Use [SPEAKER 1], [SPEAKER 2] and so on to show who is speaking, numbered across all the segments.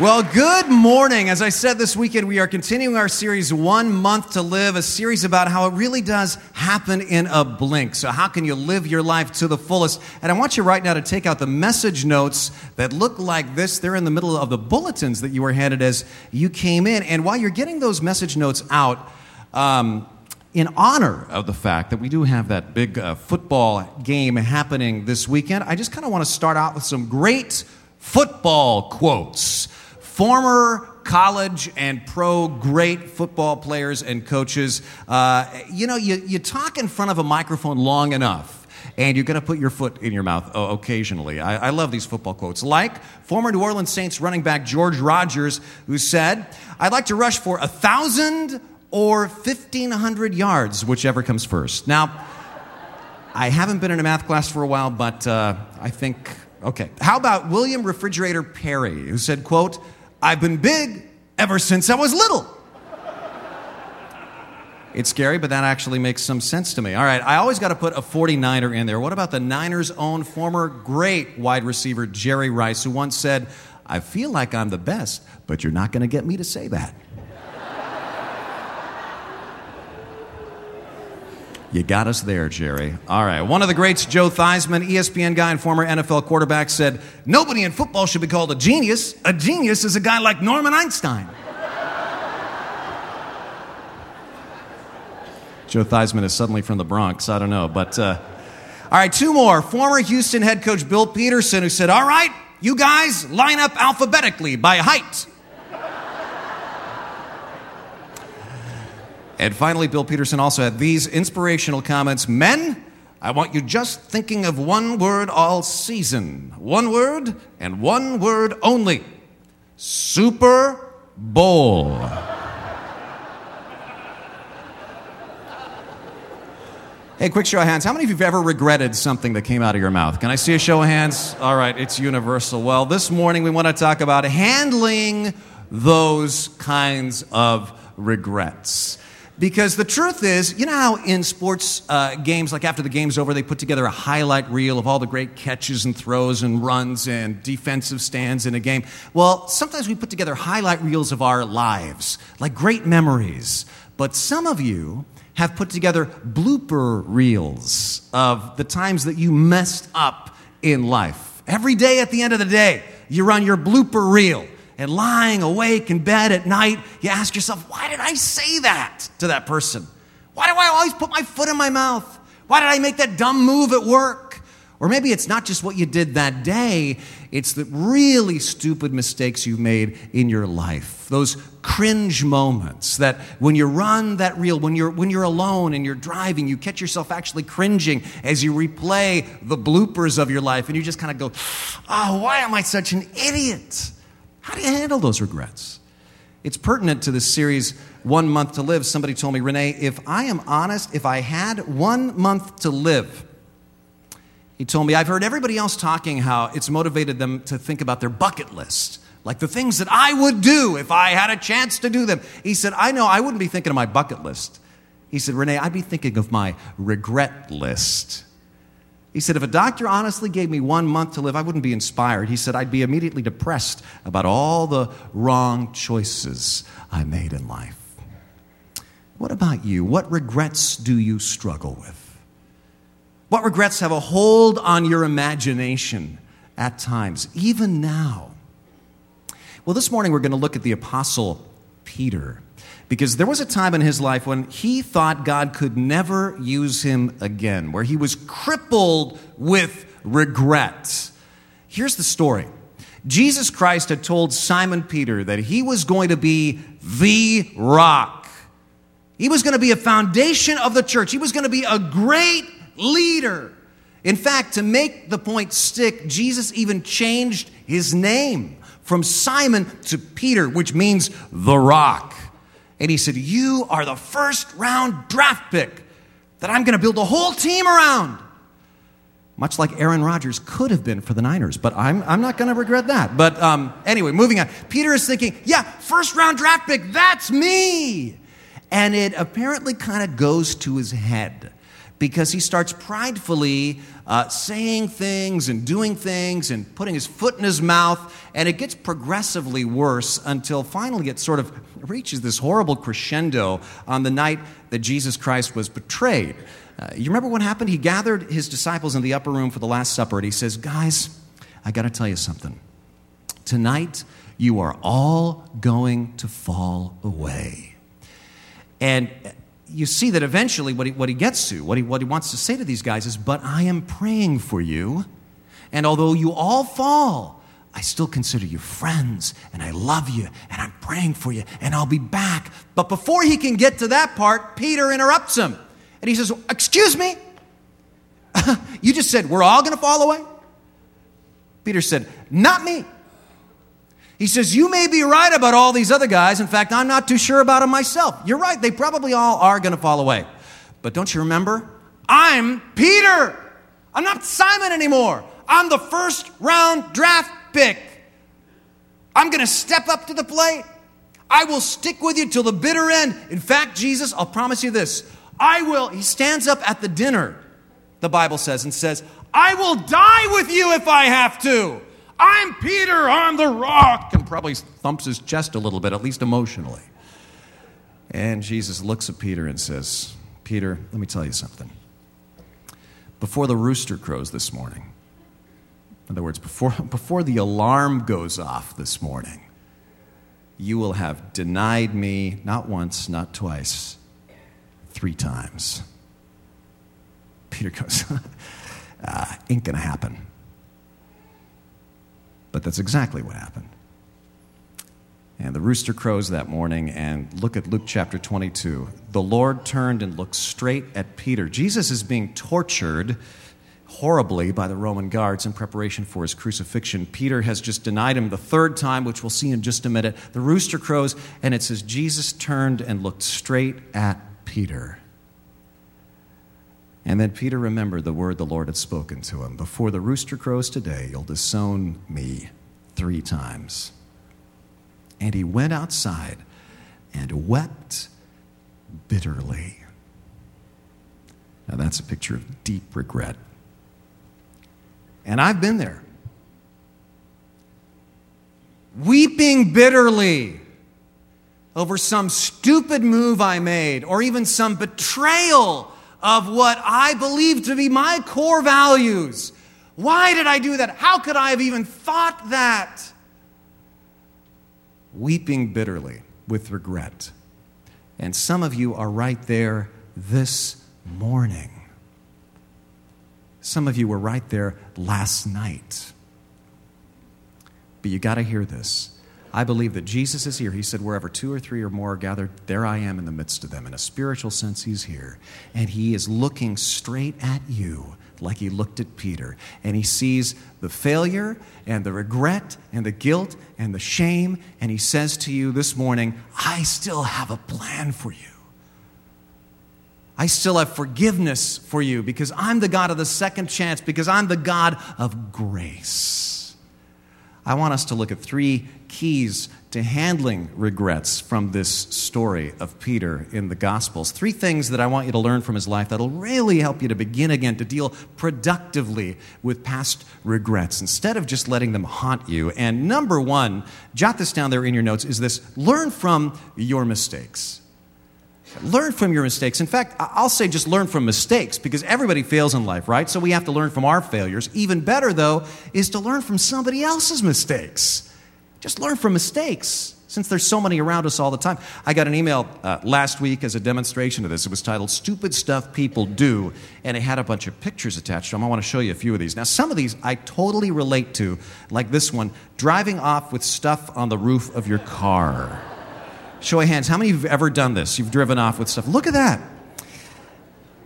[SPEAKER 1] Well, good morning. As I said this weekend, we are continuing our series, One Month to Live, a series about how it really does happen in a blink. So, how can you live your life to the fullest? And I want you right now to take out the message notes that look like this. They're in the middle of the bulletins that you were handed as you came in. And while you're getting those message notes out, um, in honor of the fact that we do have that big uh, football game happening this weekend, I just kind of want to start out with some great football quotes former college and pro great football players and coaches. Uh, you know, you, you talk in front of a microphone long enough. And you're going to put your foot in your mouth occasionally. I, I love these football quotes. Like former New Orleans Saints running back George Rogers, who said, I'd like to rush for a thousand or 1,500 yards, whichever comes first. Now, I haven't been in a math class for a while, but uh, I think, okay. How about William Refrigerator Perry, who said, quote, I've been big ever since I was little. It's scary, but that actually makes some sense to me. All right, I always got to put a 49er in there. What about the Niners' own former great wide receiver, Jerry Rice, who once said, I feel like I'm the best, but you're not going to get me to say that. You got us there, Jerry. All right. One of the greats, Joe Theismann, ESPN guy and former NFL quarterback, said, Nobody in football should be called a genius. A genius is a guy like Norman Einstein. Joe Theismann is suddenly from the Bronx. I don't know. But, uh, all right, two more. Former Houston head coach Bill Peterson, who said, All right, you guys line up alphabetically by height. And finally, Bill Peterson also had these inspirational comments Men, I want you just thinking of one word all season. One word and one word only Super Bowl. Hey, quick show of hands. How many of you have ever regretted something that came out of your mouth? Can I see a show of hands? All right, it's universal. Well, this morning we want to talk about handling those kinds of regrets. Because the truth is, you know how in sports uh, games, like after the game's over, they put together a highlight reel of all the great catches and throws and runs and defensive stands in a game? Well, sometimes we put together highlight reels of our lives, like great memories. But some of you have put together blooper reels of the times that you messed up in life. Every day at the end of the day, you run your blooper reel and lying awake in bed at night, you ask yourself, why did I say that to that person? Why do I always put my foot in my mouth? Why did I make that dumb move at work? Or maybe it's not just what you did that day, it's the really stupid mistakes you've made in your life. Those cringe moments that when you run that reel, when you're, when you're alone and you're driving, you catch yourself actually cringing as you replay the bloopers of your life and you just kind of go, oh, why am I such an idiot? How do you handle those regrets? It's pertinent to this series, One Month to Live. Somebody told me, Renee, if I am honest, if I had one month to live, he told me, I've heard everybody else talking how it's motivated them to think about their bucket list, like the things that I would do if I had a chance to do them. He said, I know I wouldn't be thinking of my bucket list. He said, Renee, I'd be thinking of my regret list. He said, if a doctor honestly gave me one month to live, I wouldn't be inspired. He said, I'd be immediately depressed about all the wrong choices I made in life. What about you? What regrets do you struggle with? What regrets have a hold on your imagination at times, even now? Well, this morning we're going to look at the Apostle Peter because there was a time in his life when he thought God could never use him again, where he was crippled with regret. Here's the story Jesus Christ had told Simon Peter that he was going to be the rock. He was going to be a foundation of the church. He was going to be a great leader. In fact, to make the point stick, Jesus even changed his name from Simon to Peter, which means the rock. And he said, You are the first round draft pick that I'm going to build a whole team around. Much like Aaron Rodgers could have been for the Niners, but I'm, I'm not going to regret that. But um, anyway, moving on. Peter is thinking, Yeah, first round draft pick, that's me. And it apparently kind of goes to his head because he starts pridefully uh, saying things and doing things and putting his foot in his mouth, and it gets progressively worse until finally it sort of reaches this horrible crescendo on the night that Jesus Christ was betrayed. Uh, you remember what happened? He gathered his disciples in the upper room for the Last Supper, and he says, Guys, I got to tell you something. Tonight, you are all going to fall away. And you see that eventually what he, what he gets to, what he, what he wants to say to these guys is, But I am praying for you, and although you all fall, I still consider you friends, and I love you, and I'm praying for you, and I'll be back. But before he can get to that part, Peter interrupts him, and he says, Excuse me, you just said we're all going to fall away? Peter said, Not me. He says, You may be right about all these other guys. In fact, I'm not too sure about them myself. You're right, they probably all are going to fall away. But don't you remember? I'm Peter. I'm not Simon anymore. I'm the first round draft pick. I'm going to step up to the plate. I will stick with you till the bitter end. In fact, Jesus, I'll promise you this I will. He stands up at the dinner, the Bible says, and says, I will die with you if I have to. I'm Peter on the rock, and probably thumps his chest a little bit, at least emotionally. And Jesus looks at Peter and says, Peter, let me tell you something. Before the rooster crows this morning, in other words, before, before the alarm goes off this morning, you will have denied me not once, not twice, three times. Peter goes, uh, Ain't gonna happen. But that's exactly what happened. And the rooster crows that morning, and look at Luke chapter 22. The Lord turned and looked straight at Peter. Jesus is being tortured horribly by the Roman guards in preparation for his crucifixion. Peter has just denied him the third time, which we'll see in just a minute. The rooster crows, and it says, Jesus turned and looked straight at Peter. And then Peter remembered the word the Lord had spoken to him Before the rooster crows today, you'll disown me three times. And he went outside and wept bitterly. Now, that's a picture of deep regret. And I've been there. Weeping bitterly over some stupid move I made, or even some betrayal of what I believe to be my core values. Why did I do that? How could I have even thought that? Weeping bitterly with regret. And some of you are right there this morning. Some of you were right there last night. But you got to hear this. I believe that Jesus is here. He said, Wherever two or three or more are gathered, there I am in the midst of them. In a spiritual sense, He's here. And He is looking straight at you like He looked at Peter. And He sees the failure and the regret and the guilt and the shame. And He says to you this morning, I still have a plan for you. I still have forgiveness for you because I'm the God of the second chance, because I'm the God of grace. I want us to look at three keys to handling regrets from this story of Peter in the Gospels. Three things that I want you to learn from his life that'll really help you to begin again to deal productively with past regrets instead of just letting them haunt you. And number one, jot this down there in your notes, is this learn from your mistakes. Learn from your mistakes. In fact, I'll say just learn from mistakes because everybody fails in life, right? So we have to learn from our failures. Even better, though, is to learn from somebody else's mistakes. Just learn from mistakes since there's so many around us all the time. I got an email uh, last week as a demonstration of this. It was titled Stupid Stuff People Do, and it had a bunch of pictures attached to them. I want to show you a few of these. Now, some of these I totally relate to, like this one driving off with stuff on the roof of your car. Show of hands, how many of you have ever done this? You've driven off with stuff. Look at that.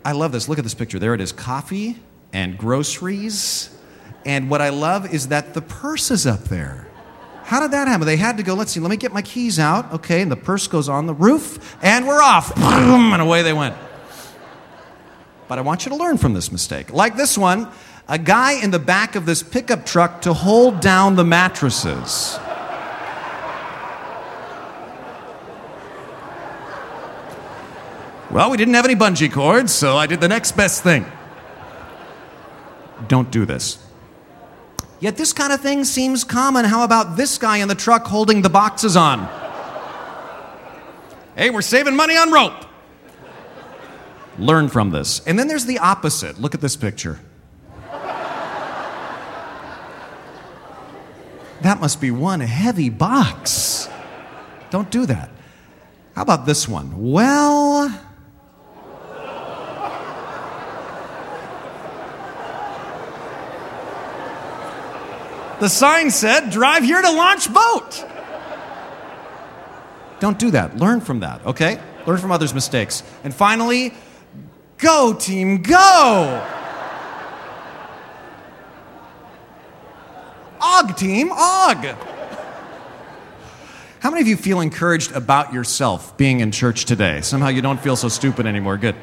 [SPEAKER 1] I love this. Look at this picture. There it is coffee and groceries. And what I love is that the purse is up there. How did that happen? They had to go, let's see, let me get my keys out. Okay, and the purse goes on the roof, and we're off. And away they went. But I want you to learn from this mistake. Like this one, a guy in the back of this pickup truck to hold down the mattresses. Well, we didn't have any bungee cords, so I did the next best thing. Don't do this. Yet this kind of thing seems common. How about this guy in the truck holding the boxes on? Hey, we're saving money on rope. Learn from this. And then there's the opposite. Look at this picture. That must be one heavy box. Don't do that. How about this one? Well, the sign said, drive here to launch boat. Don't do that. Learn from that, okay? Learn from others' mistakes. And finally, go, team, go! Og, team, Og! How many of you feel encouraged about yourself being in church today? Somehow you don't feel so stupid anymore. Good.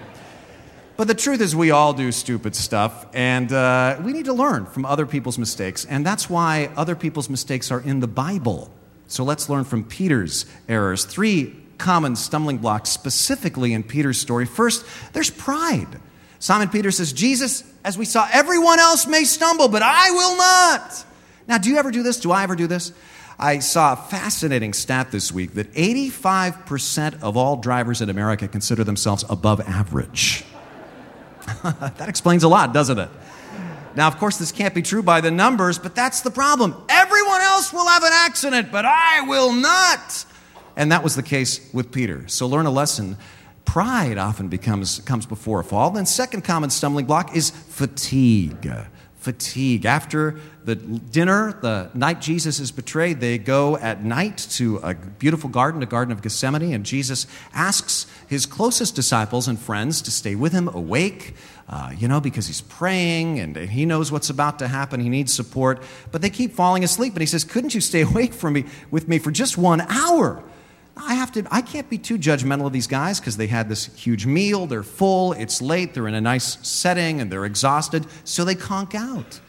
[SPEAKER 1] But the truth is, we all do stupid stuff, and uh, we need to learn from other people's mistakes. And that's why other people's mistakes are in the Bible. So let's learn from Peter's errors. Three common stumbling blocks specifically in Peter's story. First, there's pride. Simon Peter says, Jesus, as we saw, everyone else may stumble, but I will not. Now, do you ever do this? Do I ever do this? I saw a fascinating stat this week that 85% of all drivers in America consider themselves above average. that explains a lot, doesn't it? Now, of course, this can't be true by the numbers, but that's the problem. Everyone else will have an accident, but I will not. And that was the case with Peter. So learn a lesson. Pride often becomes comes before a fall. Then second common stumbling block is fatigue. Fatigue. After the dinner, the night Jesus is betrayed, they go at night to a beautiful garden, the Garden of Gethsemane, and Jesus asks his closest disciples and friends to stay with him awake, uh, you know, because he's praying and he knows what's about to happen. He needs support, but they keep falling asleep. And he says, Couldn't you stay awake for me, with me for just one hour? I have to I can't be too judgmental of these guys because they had this huge meal, they're full, it's late, they're in a nice setting and they're exhausted, so they conk out.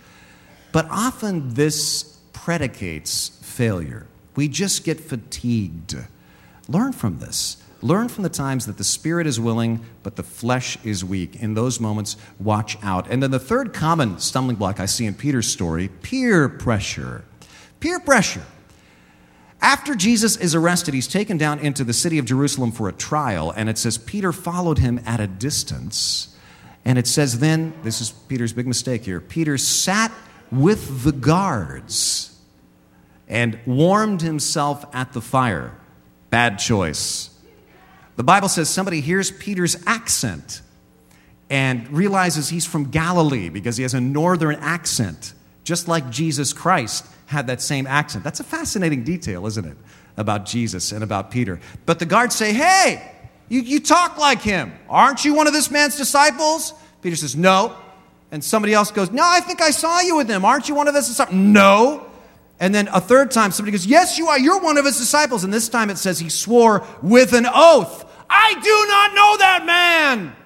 [SPEAKER 1] But often this predicates failure. We just get fatigued. Learn from this. Learn from the times that the spirit is willing, but the flesh is weak. In those moments, watch out. And then the third common stumbling block I see in Peter's story peer pressure. Peer pressure. After Jesus is arrested, he's taken down into the city of Jerusalem for a trial, and it says Peter followed him at a distance. And it says then, this is Peter's big mistake here Peter sat with the guards and warmed himself at the fire. Bad choice. The Bible says somebody hears Peter's accent and realizes he's from Galilee because he has a northern accent, just like Jesus Christ had that same accent. That's a fascinating detail, isn't it, about Jesus and about Peter. But the guards say, Hey, you, you talk like him. Aren't you one of this man's disciples? Peter says, No. And somebody else goes, No, I think I saw you with him. Aren't you one of his disciples? No. And then a third time, somebody goes, Yes, you are. You're one of his disciples. And this time it says he swore with an oath, I do not know that man.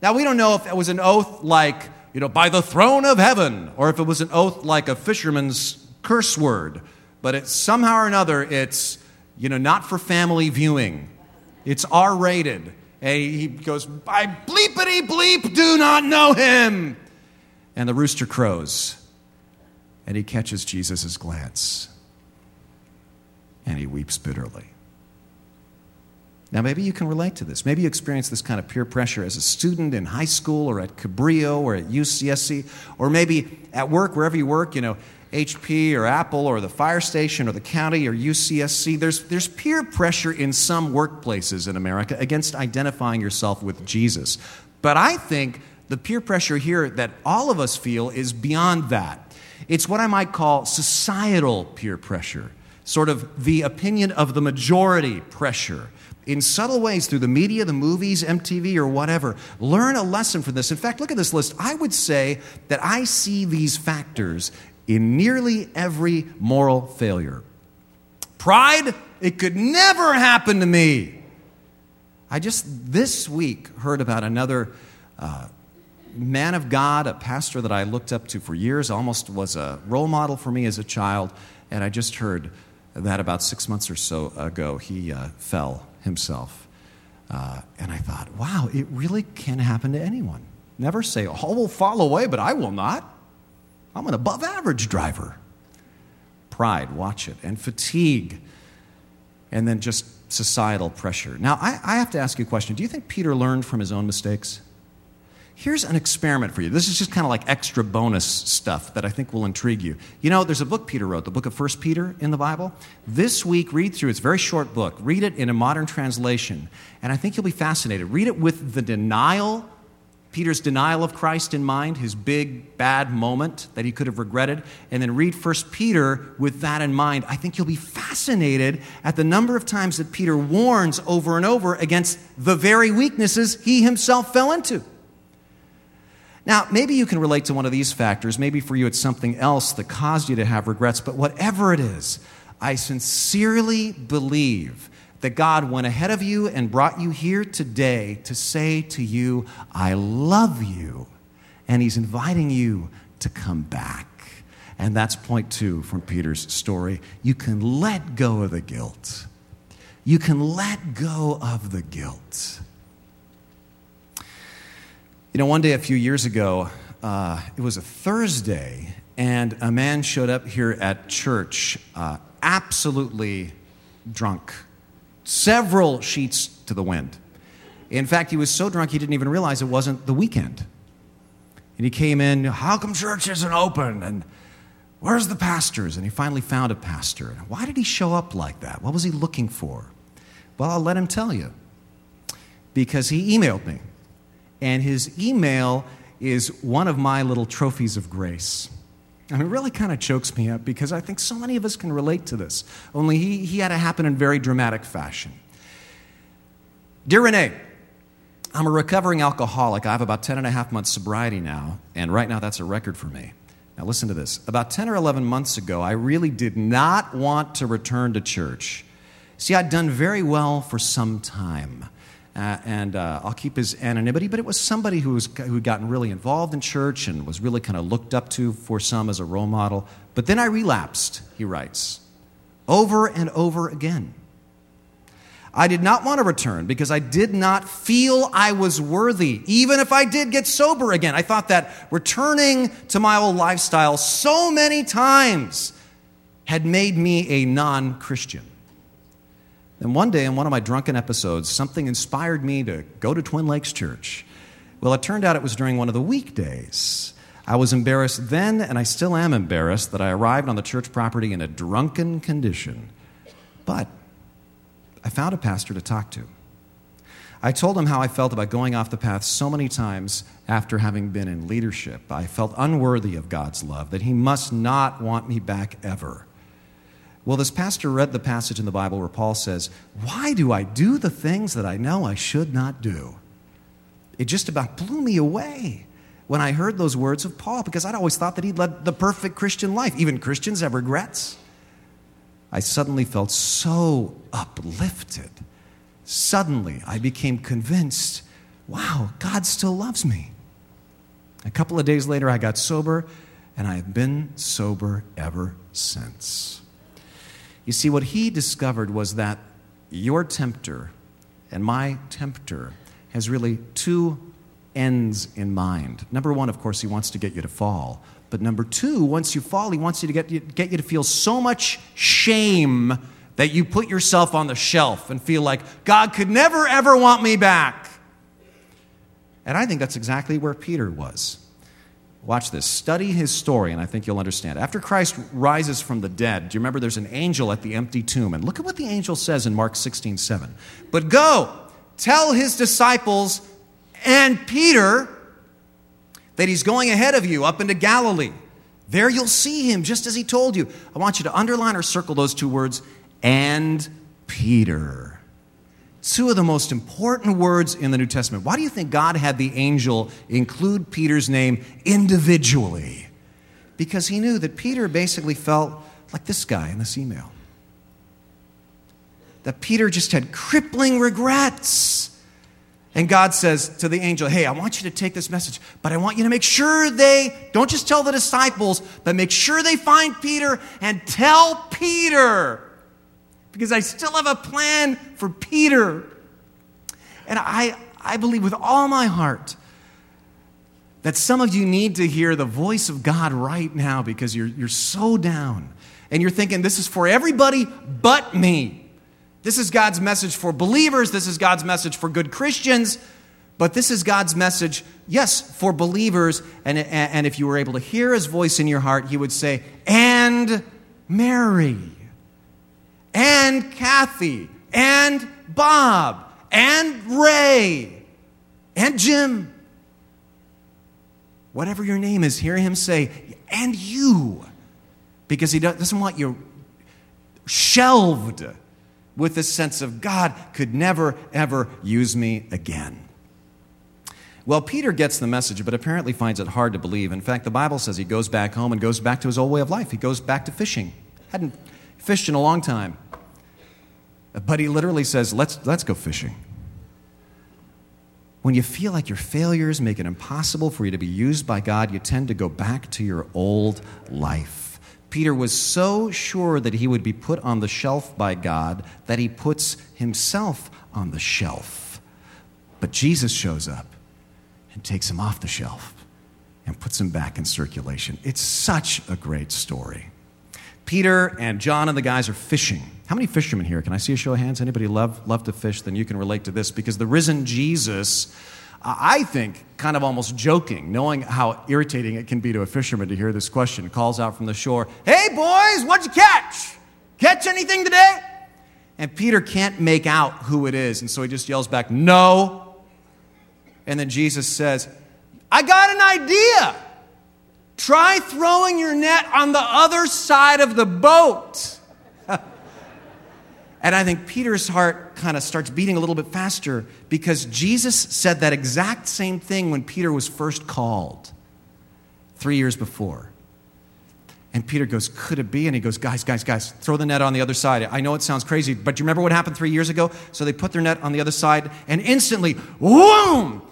[SPEAKER 1] Now, we don't know if it was an oath like, you know, by the throne of heaven, or if it was an oath like a fisherman's curse word. But it's somehow or another, it's, you know, not for family viewing. It's R rated. he goes, I bleepity bleep do not know him. And the rooster crows. And he catches Jesus' glance. And he weeps bitterly. Now, maybe you can relate to this. Maybe you experience this kind of peer pressure as a student in high school or at Cabrillo or at UCSC, or maybe at work, wherever you work, you know, HP or Apple or the fire station or the county or UCSC. There's, there's peer pressure in some workplaces in America against identifying yourself with Jesus. But I think the peer pressure here that all of us feel is beyond that. It's what I might call societal peer pressure, sort of the opinion of the majority pressure in subtle ways through the media, the movies, MTV, or whatever. Learn a lesson from this. In fact, look at this list. I would say that I see these factors in nearly every moral failure. Pride, it could never happen to me. I just this week heard about another uh, man of God, a pastor that I looked up to for years, almost was a role model for me as a child, and I just heard that about six months or so ago he uh, fell himself. Uh, and I thought, wow, it really can happen to anyone. Never say, all will fall away, but I will not. I'm an above average driver. Pride, watch it, and fatigue, and then just societal pressure. Now, I, I have to ask you a question. Do you think Peter learned from his own mistakes? Here's an experiment for you. This is just kind of like extra bonus stuff that I think will intrigue you. You know, there's a book Peter wrote, the book of First Peter in the Bible. This week, read through. It's a very short book. Read it in a modern translation, and I think you'll be fascinated. Read it with the denial Peter's denial of Christ in mind, his big bad moment that he could have regretted, and then read 1 Peter with that in mind. I think you'll be fascinated at the number of times that Peter warns over and over against the very weaknesses he himself fell into. Now, maybe you can relate to one of these factors. Maybe for you it's something else that caused you to have regrets, but whatever it is, I sincerely believe that God went ahead of you and brought you here today to say to you, I love you. And He's inviting you to come back. And that's point two from Peter's story. You can let go of the guilt. You can let go of the guilt. You know, one day a few years ago, uh, it was a Thursday, and a man showed up here at church uh, absolutely drunk several sheets to the wind. In fact, he was so drunk he didn't even realize it wasn't the weekend. And he came in, How come church isn't open? And where's the pastors? And he finally found a pastor. Why did he show up like that? What was he looking for? Well, I'll let him tell you. Because he emailed me. And his email is one of my little trophies of grace. And it really kind of chokes me up because I think so many of us can relate to this. Only he, he had it happen in very dramatic fashion. Dear Renee, I'm a recovering alcoholic. I have about 10 and a half months sobriety now, and right now that's a record for me. Now, listen to this. About 10 or 11 months ago, I really did not want to return to church. See, I'd done very well for some time. Uh, and uh, I'll keep his anonymity, but it was somebody who was who'd gotten really involved in church and was really kind of looked up to for some as a role model. But then I relapsed, he writes, over and over again. I did not want to return because I did not feel I was worthy, even if I did get sober again. I thought that returning to my old lifestyle so many times had made me a non Christian. Then one day, in one of my drunken episodes, something inspired me to go to Twin Lakes Church. Well, it turned out it was during one of the weekdays. I was embarrassed then, and I still am embarrassed that I arrived on the church property in a drunken condition. But I found a pastor to talk to. I told him how I felt about going off the path so many times after having been in leadership. I felt unworthy of God's love, that He must not want me back ever. Well, this pastor read the passage in the Bible where Paul says, Why do I do the things that I know I should not do? It just about blew me away when I heard those words of Paul because I'd always thought that he'd led the perfect Christian life. Even Christians have regrets. I suddenly felt so uplifted. Suddenly, I became convinced wow, God still loves me. A couple of days later, I got sober, and I have been sober ever since. You see, what he discovered was that your tempter and my tempter has really two ends in mind. Number one, of course, he wants to get you to fall. But number two, once you fall, he wants you to get, get you to feel so much shame that you put yourself on the shelf and feel like God could never, ever want me back. And I think that's exactly where Peter was. Watch this. Study his story, and I think you'll understand. After Christ rises from the dead, do you remember there's an angel at the empty tomb? And look at what the angel says in Mark 16 7. But go, tell his disciples and Peter that he's going ahead of you up into Galilee. There you'll see him just as he told you. I want you to underline or circle those two words, and Peter two of the most important words in the New Testament. Why do you think God had the angel include Peter's name individually? Because he knew that Peter basically felt like this guy in this email. That Peter just had crippling regrets. And God says to the angel, Hey, I want you to take this message, but I want you to make sure they don't just tell the disciples, but make sure they find Peter and tell Peter because I still have a plan for Peter. And I, I believe with all my heart that some of you need to hear the voice of God right now because you're, you're so down. And you're thinking, this is for everybody but me. This is God's message for believers. This is God's message for good Christians. But this is God's message, yes, for believers. And, and if you were able to hear his voice in your heart, he would say, and Mary, and Kathy, and Bob, and Ray, and Jim. Whatever your name is, hear him say, and you. Because he doesn't want you shelved with the sense of God could never, ever use me again. Well, Peter gets the message, but apparently finds it hard to believe. In fact, the Bible says he goes back home and goes back to his old way of life. He goes back to fishing. Hadn't fished in a long time. But he literally says, let's, let's go fishing. When you feel like your failures make it impossible for you to be used by God, you tend to go back to your old life. Peter was so sure that he would be put on the shelf by God that he puts himself on the shelf. But Jesus shows up and takes him off the shelf and puts him back in circulation. It's such a great story. Peter and John and the guys are fishing. How many fishermen here? Can I see a show of hands? Anybody love, love to fish? Then you can relate to this because the risen Jesus, I think, kind of almost joking, knowing how irritating it can be to a fisherman to hear this question, calls out from the shore, Hey, boys, what'd you catch? Catch anything today? And Peter can't make out who it is, and so he just yells back, No. And then Jesus says, I got an idea. Try throwing your net on the other side of the boat. and I think Peter's heart kind of starts beating a little bit faster because Jesus said that exact same thing when Peter was first called three years before. And Peter goes, Could it be? And he goes, Guys, guys, guys, throw the net on the other side. I know it sounds crazy, but you remember what happened three years ago? So they put their net on the other side, and instantly, boom!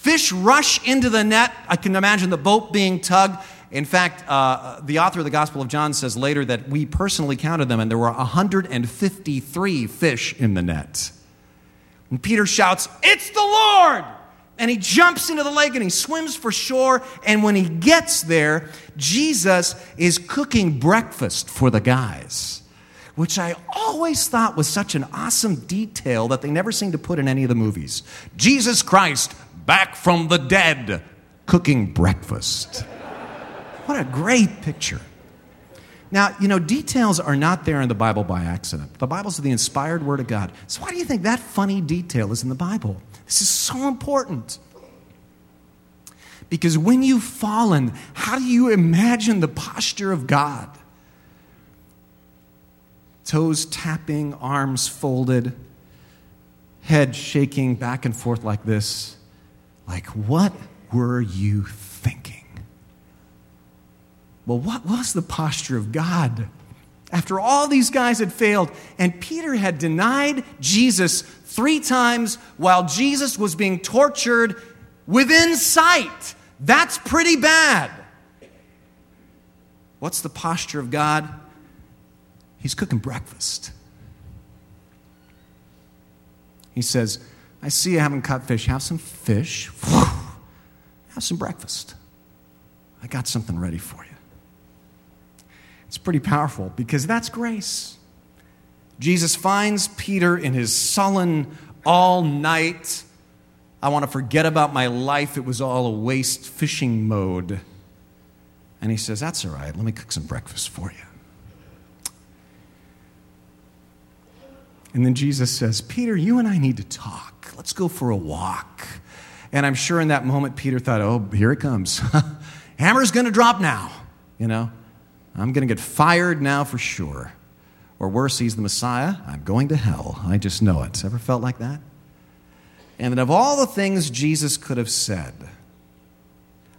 [SPEAKER 1] Fish rush into the net. I can imagine the boat being tugged. In fact, uh, the author of the Gospel of John says later that we personally counted them, and there were 153 fish in the net. And Peter shouts, It's the Lord! And he jumps into the lake and he swims for shore. And when he gets there, Jesus is cooking breakfast for the guys, which I always thought was such an awesome detail that they never seem to put in any of the movies. Jesus Christ back from the dead, cooking breakfast. What a great picture. Now, you know, details are not there in the Bible by accident. The Bible's the inspired Word of God. So, why do you think that funny detail is in the Bible? This is so important. Because when you've fallen, how do you imagine the posture of God? Toes tapping, arms folded, head shaking back and forth like this. Like, what were you thinking? Well, what was the posture of God? After all these guys had failed, and Peter had denied Jesus three times while Jesus was being tortured within sight. That's pretty bad. What's the posture of God? He's cooking breakfast. He says, I see you haven't caught fish. Have some fish. Have some breakfast. I got something ready for you. It's pretty powerful because that's grace. Jesus finds Peter in his sullen, all night, I want to forget about my life, it was all a waste fishing mode. And he says, That's all right, let me cook some breakfast for you. And then Jesus says, Peter, you and I need to talk. Let's go for a walk. And I'm sure in that moment, Peter thought, oh, here it comes. Hammer's going to drop now. You know, I'm going to get fired now for sure. Or worse, he's the Messiah. I'm going to hell. I just know it. Ever felt like that? And then, of all the things Jesus could have said,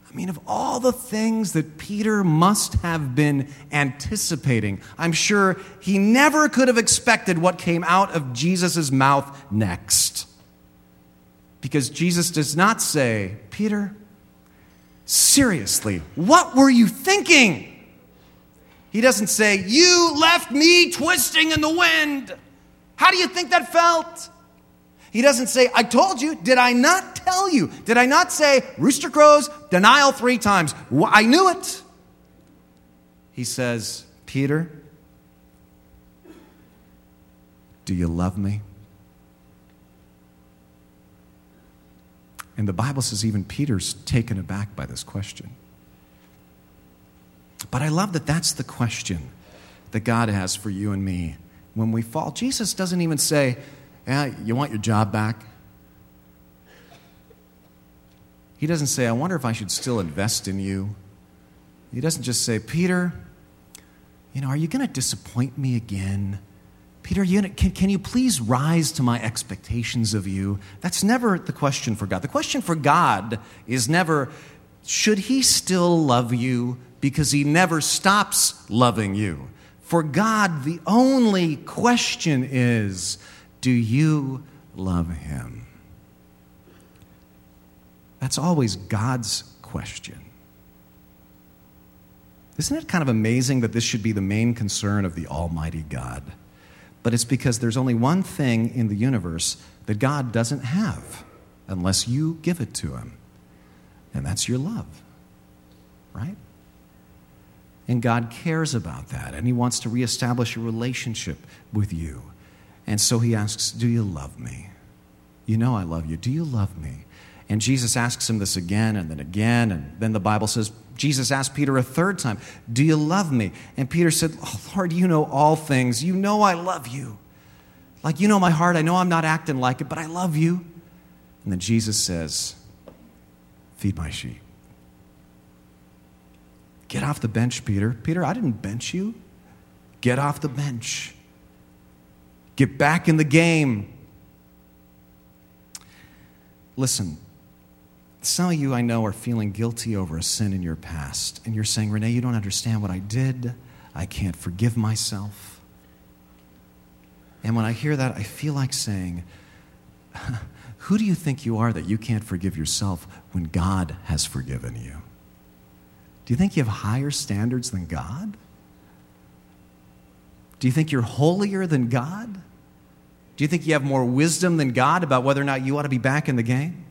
[SPEAKER 1] I mean, of all the things that Peter must have been anticipating, I'm sure he never could have expected what came out of Jesus' mouth next. Because Jesus does not say, Peter, seriously, what were you thinking? He doesn't say, You left me twisting in the wind. How do you think that felt? He doesn't say, I told you. Did I not tell you? Did I not say, rooster crows, denial three times? I knew it. He says, Peter, do you love me? And the Bible says even Peter's taken aback by this question. But I love that that's the question that God has for you and me when we fall. Jesus doesn't even say, yeah, You want your job back? He doesn't say, I wonder if I should still invest in you. He doesn't just say, Peter, you know, are you going to disappoint me again? Peter, can, can you please rise to my expectations of you? That's never the question for God. The question for God is never, should he still love you? Because he never stops loving you. For God, the only question is, do you love him? That's always God's question. Isn't it kind of amazing that this should be the main concern of the Almighty God? But it's because there's only one thing in the universe that God doesn't have unless you give it to Him, and that's your love, right? And God cares about that, and He wants to reestablish a relationship with you. And so He asks, Do you love me? You know I love you. Do you love me? And Jesus asks him this again and then again. And then the Bible says, Jesus asked Peter a third time, Do you love me? And Peter said, oh, Lord, you know all things. You know I love you. Like, you know my heart. I know I'm not acting like it, but I love you. And then Jesus says, Feed my sheep. Get off the bench, Peter. Peter, I didn't bench you. Get off the bench. Get back in the game. Listen, some of you I know are feeling guilty over a sin in your past, and you're saying, Renee, you don't understand what I did. I can't forgive myself. And when I hear that, I feel like saying, Who do you think you are that you can't forgive yourself when God has forgiven you? Do you think you have higher standards than God? Do you think you're holier than God? Do you think you have more wisdom than God about whether or not you ought to be back in the game?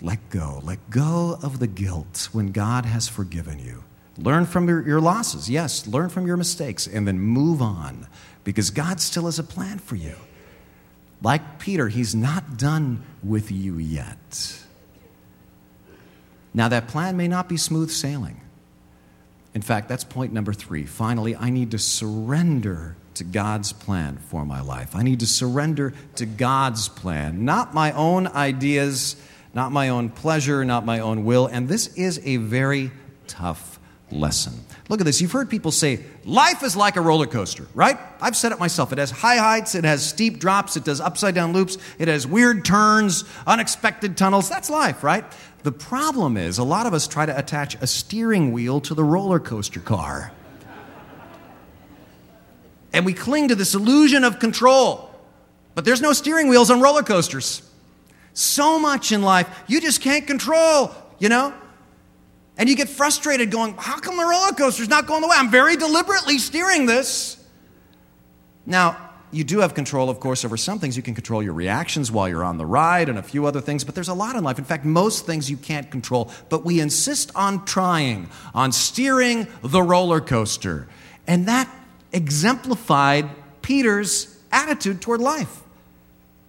[SPEAKER 1] Let go. Let go of the guilt when God has forgiven you. Learn from your, your, losses. Yes, learn from your mistakes and then move on because God still has a plan for you. Like Peter, he's not done with you yet. Now, that plan may not be smooth sailing. In fact, that's point number three. Finally, I need to surrender to God's plan for my life. I need to surrender to God's plan, not my own ideas not my own pleasure, not my own will. And this is a very tough lesson. Look at this. You've heard people say, life is like a roller coaster, right? I've said it myself. It has high heights, it has steep drops, it does upside down loops, it has weird turns, unexpected tunnels. That's life, right? The problem is, a lot of us try to attach a steering wheel to the roller coaster car. And we cling to this illusion of control. But there's no steering wheels on roller coasters. So much in life you just can't control, you know? And you get frustrated going, how come the roller coaster's not going the way? I'm very deliberately steering this. Now, you do have control, of course, over some things. You can control your reactions while you're on the ride and a few other things, but there's a lot in life. In fact, most things you can't control, but we insist on trying, on steering the roller coaster. And that exemplified Peter's attitude toward life.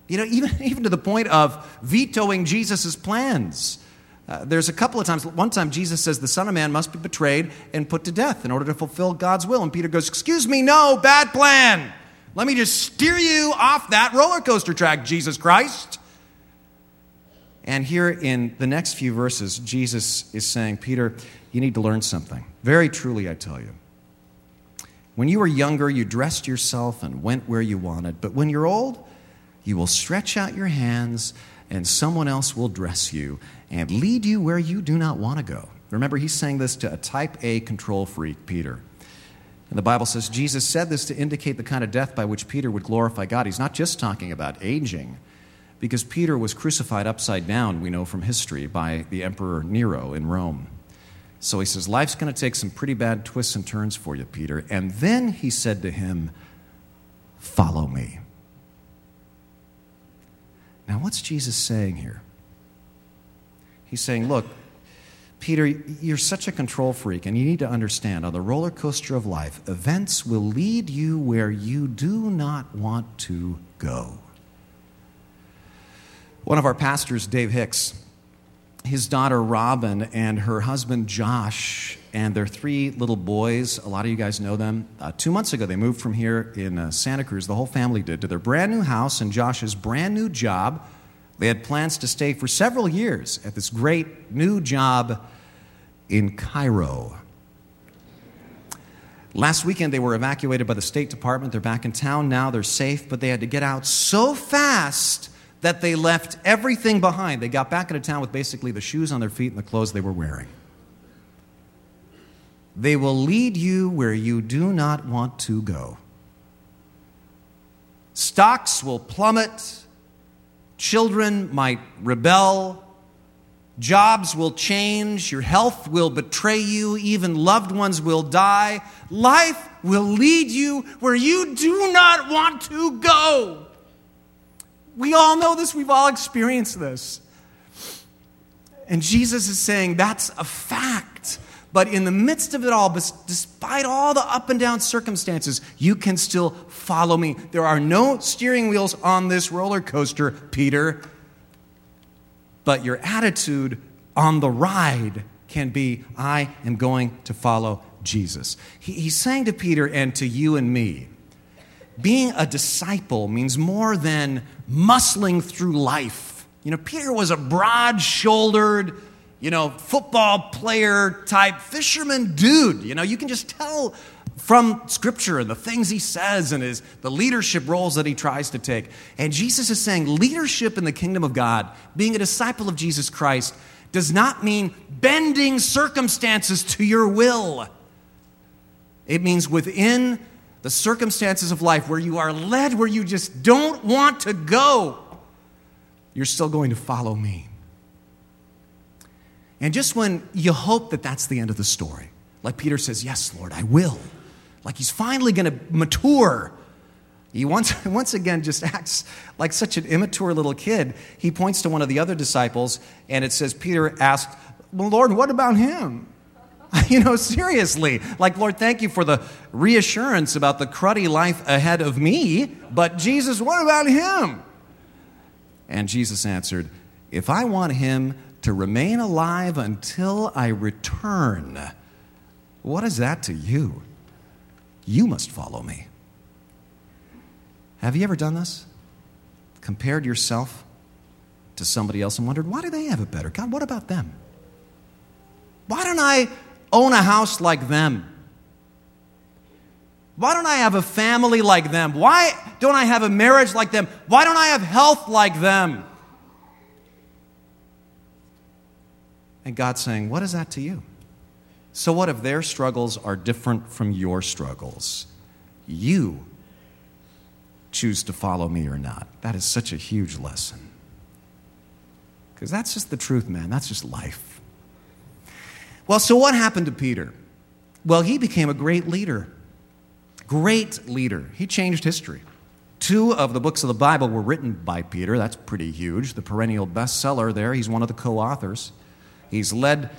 [SPEAKER 1] You know, even, even to the point of vetoing Jesus' plans. Uh, there's a couple of times, one time Jesus says the Son of Man must be betrayed and put to death in order to fulfill God's will. And Peter goes, Excuse me, no, bad plan. Let me just steer you off that roller coaster track, Jesus Christ. And here in the next few verses, Jesus is saying, Peter, you need to learn something. Very truly, I tell you. When you were younger, you dressed yourself and went where you wanted. But when you're old, you will stretch out your hands, and someone else will dress you and lead you where you do not want to go. Remember, he's saying this to a type A control freak, Peter. And the Bible says Jesus said this to indicate the kind of death by which Peter would glorify God. He's not just talking about aging, because Peter was crucified upside down, we know from history, by the Emperor Nero in Rome. So he says, Life's going to take some pretty bad twists and turns for you, Peter. And then he said to him, Follow me. Now, what's Jesus saying here? He's saying, Look, Peter, you're such a control freak, and you need to understand on the roller coaster of life, events will lead you where you do not want to go. One of our pastors, Dave Hicks, his daughter Robin and her husband Josh and their three little boys, a lot of you guys know them. Uh, two months ago, they moved from here in uh, Santa Cruz, the whole family did, to their brand new house and Josh's brand new job they had plans to stay for several years at this great new job in Cairo. Last weekend, they were evacuated by the State Department. They're back in town now. They're safe, but they had to get out so fast that they left everything behind. They got back into town with basically the shoes on their feet and the clothes they were wearing. They will lead you where you do not want to go. Stocks will plummet Children might rebel. Jobs will change. Your health will betray you. Even loved ones will die. Life will lead you where you do not want to go. We all know this. We've all experienced this. And Jesus is saying that's a fact. But in the midst of it all, despite all the up and down circumstances, you can still follow me. There are no steering wheels on this roller coaster, Peter. But your attitude on the ride can be I am going to follow Jesus. He, he's saying to Peter and to you and me, being a disciple means more than muscling through life. You know, Peter was a broad shouldered, you know, football player type fisherman dude. You know, you can just tell from scripture and the things he says and his the leadership roles that he tries to take. And Jesus is saying leadership in the kingdom of God, being a disciple of Jesus Christ does not mean bending circumstances to your will. It means within the circumstances of life where you are led where you just don't want to go, you're still going to follow me. And just when you hope that that's the end of the story, like Peter says, Yes, Lord, I will. Like he's finally going to mature. He once, once again just acts like such an immature little kid. He points to one of the other disciples, and it says, Peter asked, Well, Lord, what about him? You know, seriously. Like, Lord, thank you for the reassurance about the cruddy life ahead of me, but Jesus, what about him? And Jesus answered, If I want him to remain alive until I return. What is that to you? You must follow me. Have you ever done this? Compared yourself to somebody else and wondered, why do they have it better? God, what about them? Why don't I own a house like them? Why don't I have a family like them? Why don't I have a marriage like them? Why don't I have health like them? And God's saying, What is that to you? So, what if their struggles are different from your struggles? You choose to follow me or not. That is such a huge lesson. Because that's just the truth, man. That's just life. Well, so what happened to Peter? Well, he became a great leader. Great leader. He changed history. Two of the books of the Bible were written by Peter. That's pretty huge. The perennial bestseller there. He's one of the co authors. He's led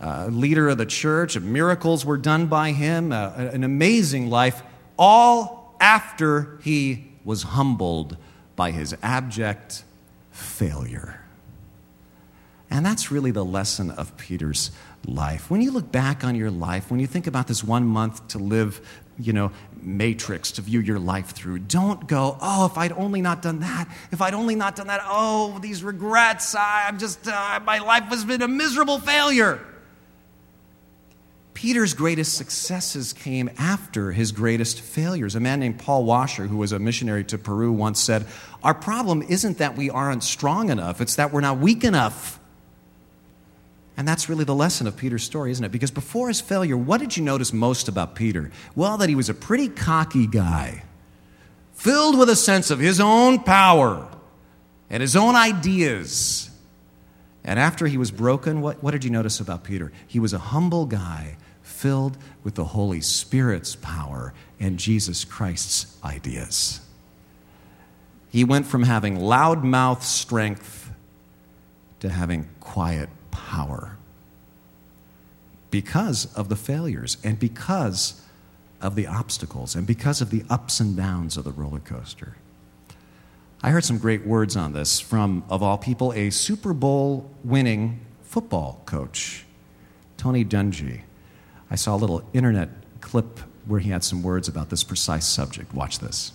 [SPEAKER 1] uh, leader of the church. Miracles were done by him. Uh, an amazing life, all after he was humbled by his abject failure. And that's really the lesson of Peter's life. When you look back on your life, when you think about this one month to live, you know, matrix to view your life through, don't go, oh, if I'd only not done that, if I'd only not done that, oh, these regrets, I, am just, uh, my life has been a miserable failure. Peter's greatest successes came after his greatest failures. A man named Paul Washer, who was a missionary to Peru, once said, Our problem isn't that we aren't strong enough, it's that we're not weak enough. And that's really the lesson of Peter's story, isn't it? Because before his failure, what did you notice most about Peter? Well, that he was a pretty cocky guy, filled with a sense of his own power and his own ideas. And after he was broken, what, what did you notice about Peter? He was a humble guy filled with the Holy Spirit's power and Jesus Christ's ideas. He went from having loudmouth strength to having quiet power because of the failures and because of the obstacles and because of the ups and downs of the roller coaster. I heard some great words on this from, of all people, a Super Bowl winning football coach, Tony Dungy. I saw a little internet clip where he had some words about this precise subject. Watch this.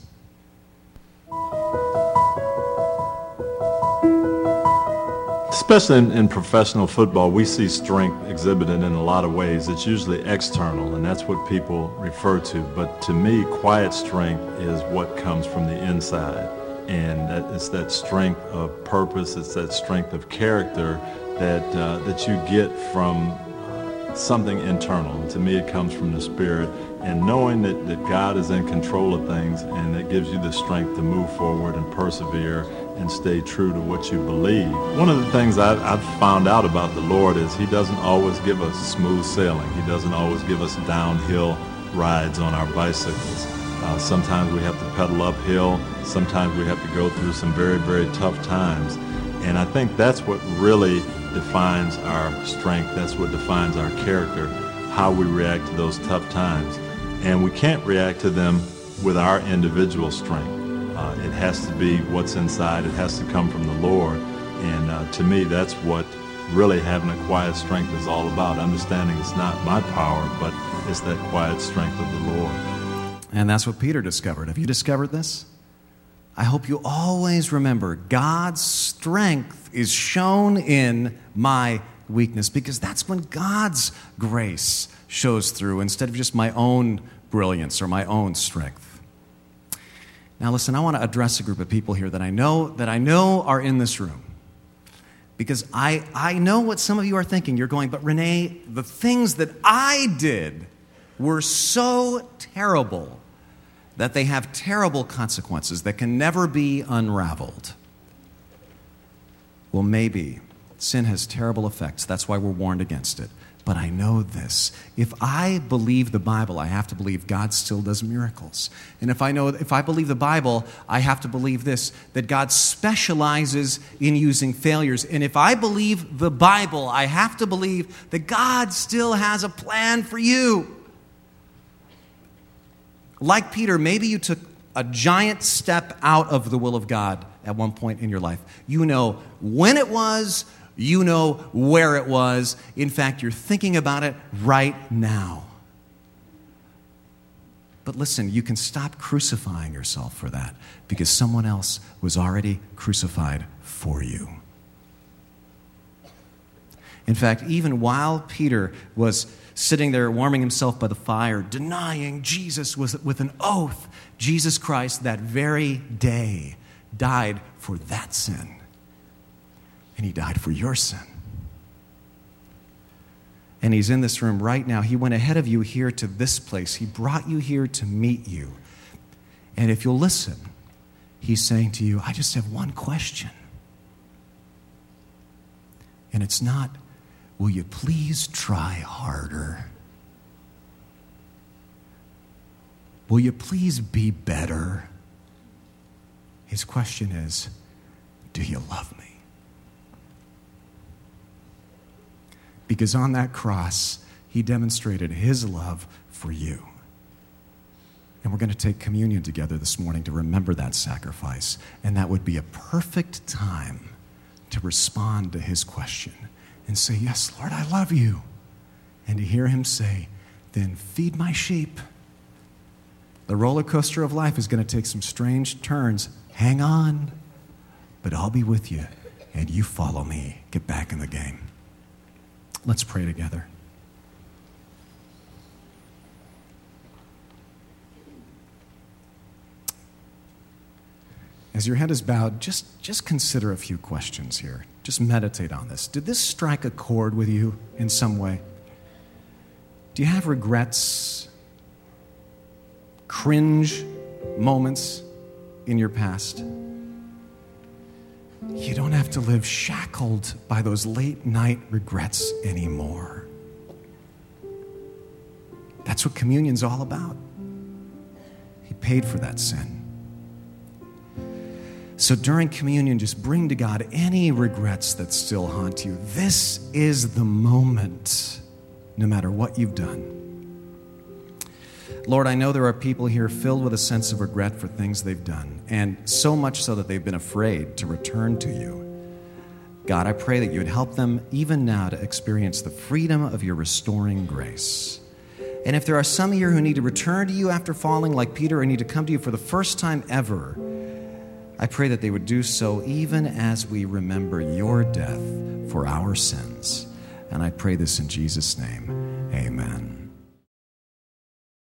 [SPEAKER 2] Especially in, in, professional football, we see strength exhibited in a lot of ways. It's usually external, and that's what people refer to. But to me, quiet strength is what comes from the inside. And that it's that strength of purpose, it's that strength of character that, uh, that you get from uh, something internal. And to me, it comes from the Spirit. And knowing that, that God is in control of things and that gives you the strength to move forward and persevere and stay true to what you believe. One of the things I, have found out about the Lord is He doesn't always give us smooth sailing. He doesn't always give us downhill rides on our bicycles. Uh, sometimes we have to pedal uphill. Sometimes we have to go through some very, very tough times. And I think that's what really defines our strength. That's what defines our character, how we react to those tough times. And we can't react to them with our individual strength. Uh, it has to be what's inside. It has to come from the Lord. And uh, to me, that's what really having a quiet strength is all about. Understanding it's not my power, but it's that quiet strength of the Lord.
[SPEAKER 1] And that's what Peter discovered. Have you discovered this? I hope you always remember God's strength is shown in my weakness because that's when God's grace shows through instead of just my own brilliance or my own strength. Now, listen, I want to address a group of people here that I know that I know are in this room. Because I, I know what some of you are thinking. You're going, but Renee, the things that I did were so terrible that they have terrible consequences that can never be unraveled. Well, maybe sin has terrible effects. That's why we're warned against it. But I know this. If I believe the Bible, I have to believe God still does miracles. And if I know if I believe the Bible, I have to believe this that God specializes in using failures. And if I believe the Bible, I have to believe that God still has a plan for you. Like Peter, maybe you took a giant step out of the will of God at one point in your life. You know when it was, you know where it was. In fact, you're thinking about it right now. But listen, you can stop crucifying yourself for that because someone else was already crucified for you. In fact, even while Peter was sitting there warming himself by the fire, denying Jesus with an oath, Jesus Christ that very day died for that sin and he died for your sin. And he's in this room right now. He went ahead of you here to this place. He brought you here to meet you. And if you'll listen, he's saying to you, I just have one question. And it's not, will you please try harder? Will you please be better? His question is, do you love me? Because on that cross, he demonstrated his love for you. And we're going to take communion together this morning to remember that sacrifice. And that would be a perfect time to respond to his question and say, Yes, Lord, I love you. And to hear him say, Then feed my sheep. The roller coaster of life is going to take some strange turns. Hang on, but I'll be with you, and you follow me. Get back in the game. Let's pray together. As your head is bowed, just, just consider a few questions here. Just meditate on this. Did this strike a chord with you in some way? Do you have regrets, cringe moments in your past? You don't have to live shackled by those late night regrets anymore. That's what communion's all about. He paid for that sin. So during communion, just bring to God any regrets that still haunt you. This is the moment, no matter what you've done. Lord, I know there are people here filled with a sense of regret for things they've done, and so much so that they've been afraid to return to you. God, I pray that you would help them even now to experience the freedom of your restoring grace. And if there are some here who need to return to you after falling, like Peter, or need to come to you for the first time ever, I pray that they would do so even as we remember your death for our sins. And I pray this in Jesus' name. Amen.